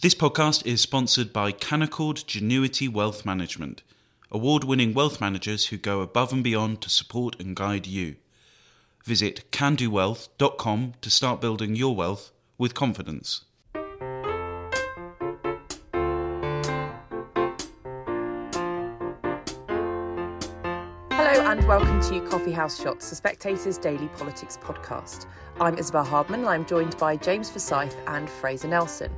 This podcast is sponsored by Canaccord Genuity Wealth Management, award winning wealth managers who go above and beyond to support and guide you. Visit candowealth.com to start building your wealth with confidence. Hello and welcome to Coffee House Shots, the Spectator's daily politics podcast. I'm Isabel Hardman and I'm joined by James Forsyth and Fraser Nelson.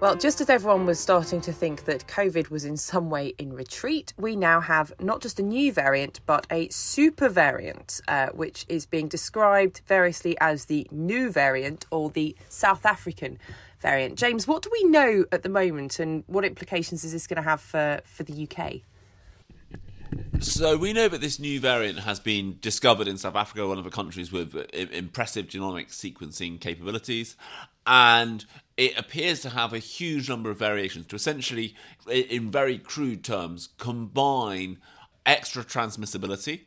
Well, just as everyone was starting to think that COVID was in some way in retreat, we now have not just a new variant, but a super variant, uh, which is being described variously as the Nu variant or the South African variant. James, what do we know at the moment and what implications is this going to have for, for the UK? So we know that this new variant has been discovered in South Africa, one of the countries with impressive genomic sequencing capabilities, and it appears to have a huge number of variations to essentially, in very crude terms, combine extra transmissibility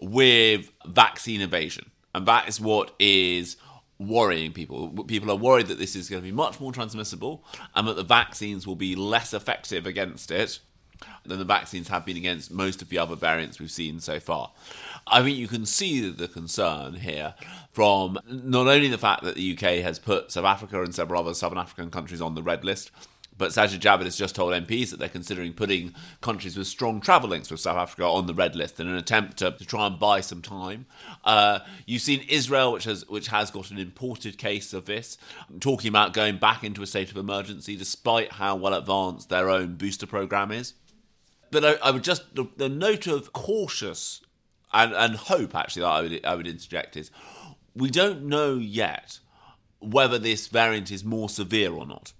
with vaccine evasion. And that is what is worrying people. People are worried that this is going to be much more transmissible and that the vaccines will be less effective against it than the vaccines have been against most of the other variants we've seen so far. I think you can see the concern here from not only the fact that the UK has put South Africa and several other southern African countries on the red list, but Sajid Javid has just told MPs that they're considering putting countries with strong travel links with South Africa on the red list in an attempt to, to try and buy some time. Uh, you've seen Israel, which has which has got an imported case of this, talking about going back into a state of emergency despite how well advanced their own booster program is. But I, I would just the, the note of cautious and, and hope actually that I would I would interject is we don't know yet whether this variant is more severe or not.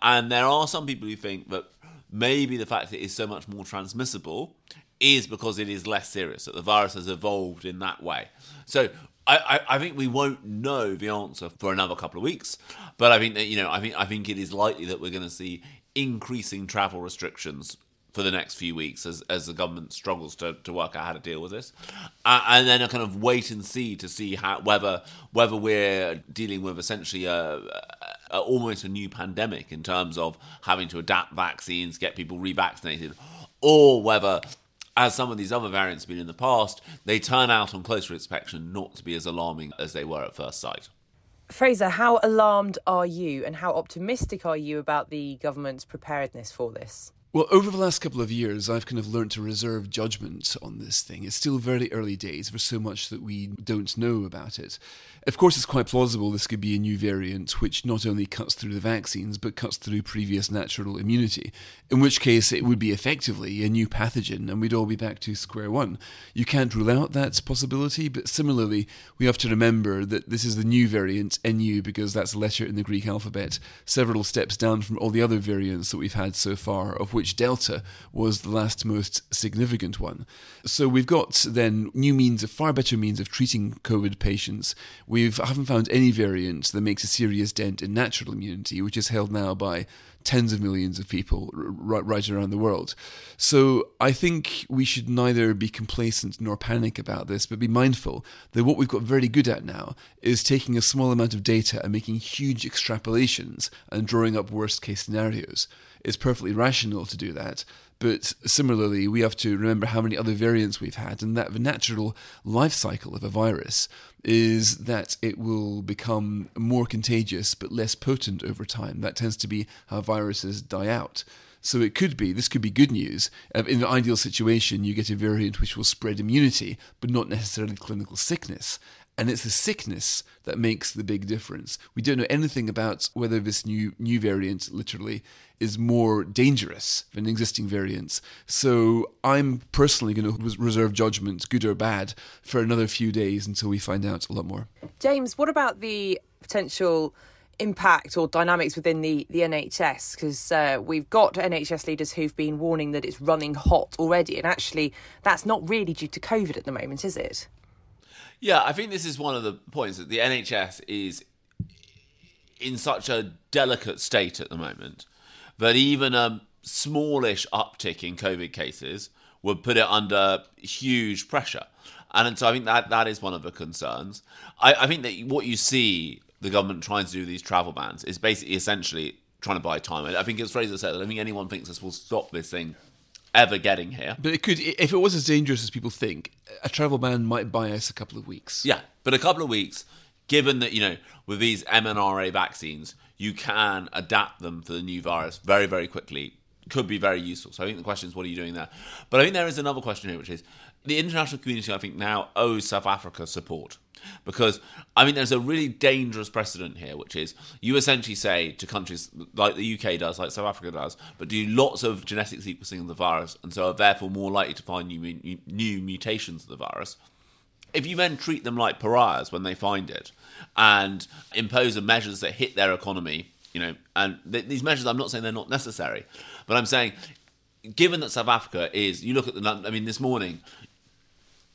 And there are some people who think that maybe the fact that it is so much more transmissible is because it is less serious, that the virus has evolved in that way. So I, I, think we won't know the answer for another couple of weeks, but I think that you know I think I think it is likely that we're going to see increasing travel restrictions for the next few weeks as, as the government struggles to, to work out how to deal with this, uh, and then a kind of wait and see to see how whether whether we're dealing with essentially a, a, almost a new pandemic in terms of having to adapt vaccines, get people revaccinated, or whether. As some of these other variants have been in the past, they turn out on closer inspection not to be as alarming as they were at first sight. Fraser, how alarmed are you and how optimistic are you about the government's preparedness for this? Well, over the last couple of years, I've kind of learned to reserve judgment on this thing. It's still very early days. There's so much that we don't know about it. Of course, it's quite plausible this could be a new variant which not only cuts through the vaccines, but cuts through previous natural immunity, in which case it would be effectively a new pathogen and we'd all be back to square one. You can't rule out that possibility, but similarly, we have to remember that this is the Nu variant, NU, because that's a letter in the Greek alphabet, several steps down from all the other variants that we've had so far, of which Delta was the last most significant one. So we've got then new means of far better means of treating COVID patients we haven't found any variant that makes a serious dent in natural immunity, which is held now by tens of millions of people right, right around the world. So I think we should neither be complacent nor panic about this, but be mindful that what we've got very good at now is taking a small amount of data and making huge extrapolations and drawing up worst case scenarios. It's perfectly rational to do that, but similarly, we have to remember how many other variants we've had, and that the natural life cycle of a virus is that it will become more contagious but less potent over time. That tends to be how viruses die out. So it could be, this could be good news. In the ideal situation, you get a variant which will spread immunity, but not necessarily clinical sickness. And it's the sickness that makes the big difference. We don't know anything about whether this new new variant literally is more dangerous than existing variants. So I'm personally going to reserve judgment, good or bad, for another few days until we find out a lot more. James, what about the potential impact or dynamics within the, the NHS? Because uh, we've got NHS leaders who've been warning that it's running hot already, and actually, that's not really due to COVID at the moment, is it? Yeah, I think this is one of the points that the NHS is in such a delicate state at the moment that even a smallish uptick in COVID cases would put it under huge pressure. And so I think that that is one of the concerns. I, I think that what you see the government trying to do with these travel bans is basically essentially trying to buy time. I think as Fraser said, I don't think anyone thinks this will stop this thing ever getting here. But it could, if it was as dangerous as people think, a travel ban might buy us a couple of weeks. Yeah, but a couple of weeks, given that, you know, with these mRNA vaccines, you can adapt them for the new virus very, very quickly, could be very useful. So I think the question is, what are you doing there? But I think there is another question here, which is the international community, I think, now owes South Africa support. Because, I mean, there's a really dangerous precedent here, which is you essentially say to countries like the UK does, like South Africa does, but do lots of genetic sequencing of the virus and so are therefore more likely to find new, new mutations of the virus. If you then treat them like pariahs when they find it and impose measures that hit their economy, you know, and th- these measures, I'm not saying they're not necessary, but I'm saying given that South Africa is, you look at the, I mean, this morning,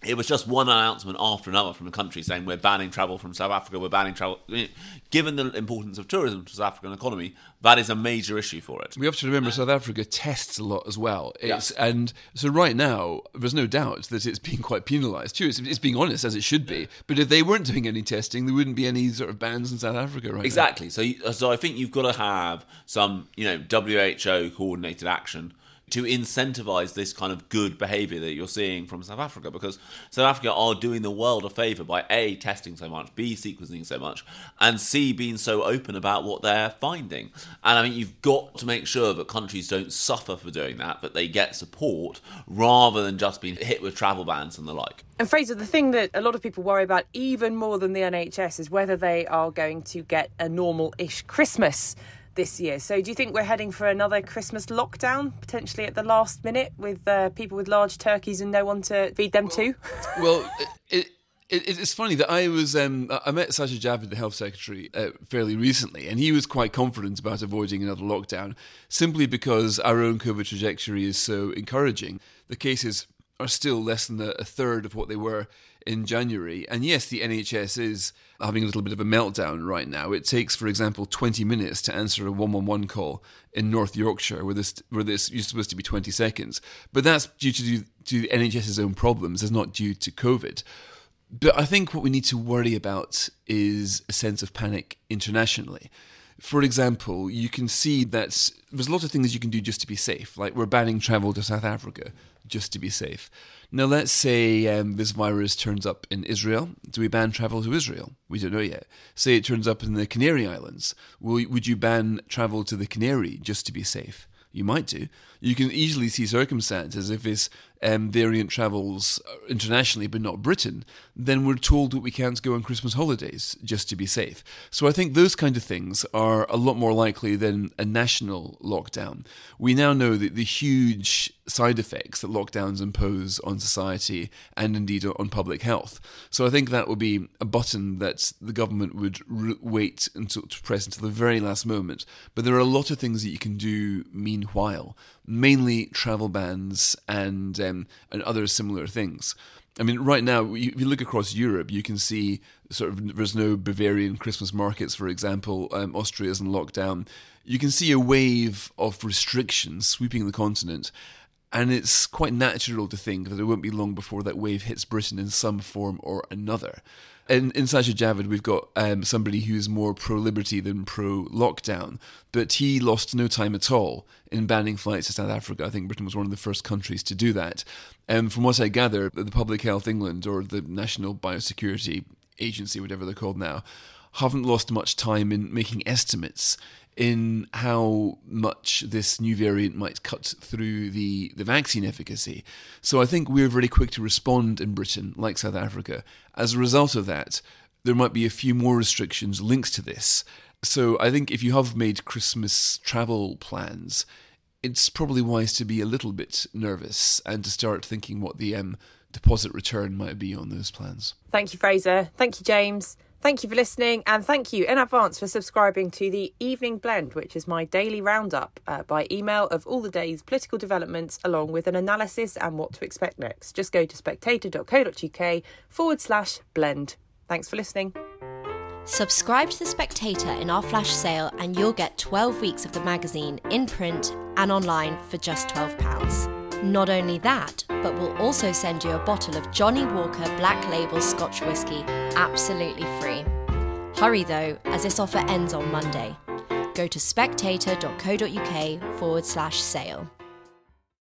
it was just one announcement after another from the country saying we're banning travel from South Africa, we're banning travel. I mean, given the importance of tourism to the South African economy, that is a major issue for it. We have to remember South Africa tests a lot as well. It's, yeah. And so right now, there's no doubt that it's being quite penalised. too. it's, it's, being honest as it should be. But if they weren't doing any testing, there wouldn't be any sort of bans in South Africa right exactly. now. So, so I think you've got to have some, you know, WHO coordinated action to incentivize this kind of good behavior that you're seeing from South Africa because South Africa are doing the world a favor by A, testing so much, B, sequencing so much, and C, being so open about what they're finding. And I mean, you've got to make sure that countries don't suffer for doing that, but they get support rather than just being hit with travel bans and the like. And Fraser, the thing that a lot of people worry about even more than the NHS is whether they are going to get a normal ish Christmas this year. So, do you think we're heading for another Christmas lockdown, potentially at the last minute, with uh, people with large turkeys and no one to feed them to? Well, it, it, it's funny that I was um, I met Sajid Javid, the health secretary, uh, fairly recently, and he was quite confident about avoiding another lockdown, simply because our own COVID trajectory is so encouraging. The cases are still less than a third of what they were in January. And yes, the NHS is having a little bit of a meltdown right now. It takes, for example, 20 minutes to answer a 111 call in North Yorkshire, where this where this is supposed to be 20 seconds. But that's due to to the NHS's own problems. It's not due to COVID. But I think what we need to worry about is a sense of panic internationally. For example, you can see that there's a lot of things you can do just to be safe. Like we're banning travel to South Africa just to be safe. Now, let's say um, this virus turns up in Israel. Do we ban travel to Israel? We don't know yet. Say it turns up in the Canary Islands. Will, would you ban travel to the Canary just to be safe? You might do. You can easily see circumstances if this um, variant travels internationally but not Britain, then we're told that we can't go on Christmas holidays just to be safe. So I think those kind of things are a lot more likely than a national lockdown. We now know that the huge side effects that lockdowns impose on society and indeed on public health. So I think that would be a button that the government would re- wait until to press until the very last moment. But there are a lot of things that you can do meanwhile, mainly travel bans and um, and other similar things. I mean, right now, if you look across Europe, you can see sort of there's no Bavarian Christmas markets, for example. Um, Austria's in lockdown. You can see a wave of restrictions sweeping the continent, and it's quite natural to think that it won't be long before that wave hits Britain in some form or another. And in Sajid Javid, we've got um, somebody who's more pro liberty than pro lockdown, but he lost no time at all in banning flights to South Africa. I think Britain was one of the first countries to do that. And from what I gather, the Public Health England or the National Biosecurity Agency, whatever they're called now, haven't lost much time in making estimates in how much this new variant might cut through the, the vaccine efficacy. So I think we're very quick to respond in Britain, like South Africa. As a result of that, there might be a few more restrictions linked to this. So I think if you have made Christmas travel plans, it's probably wise to be a little bit nervous and to start thinking what the um, deposit return might be on those plans. Thank you, Fraser. Thank you, James. Thank you for listening, and thank you in advance for subscribing to the Evening Blend, which is my daily roundup uh, by email of all the day's political developments, along with an analysis and what to expect next. Just go to spectator.co.uk forward slash blend. Thanks for listening. Subscribe to The Spectator in our flash sale, and you'll get 12 weeks of the magazine in print and online for just £12. Not only that, but we'll also send you a bottle of Johnnie Walker Black Label Scotch Whisky absolutely free. Hurry though, as this offer ends on Monday. go to spectator.co.uk forward slash sale.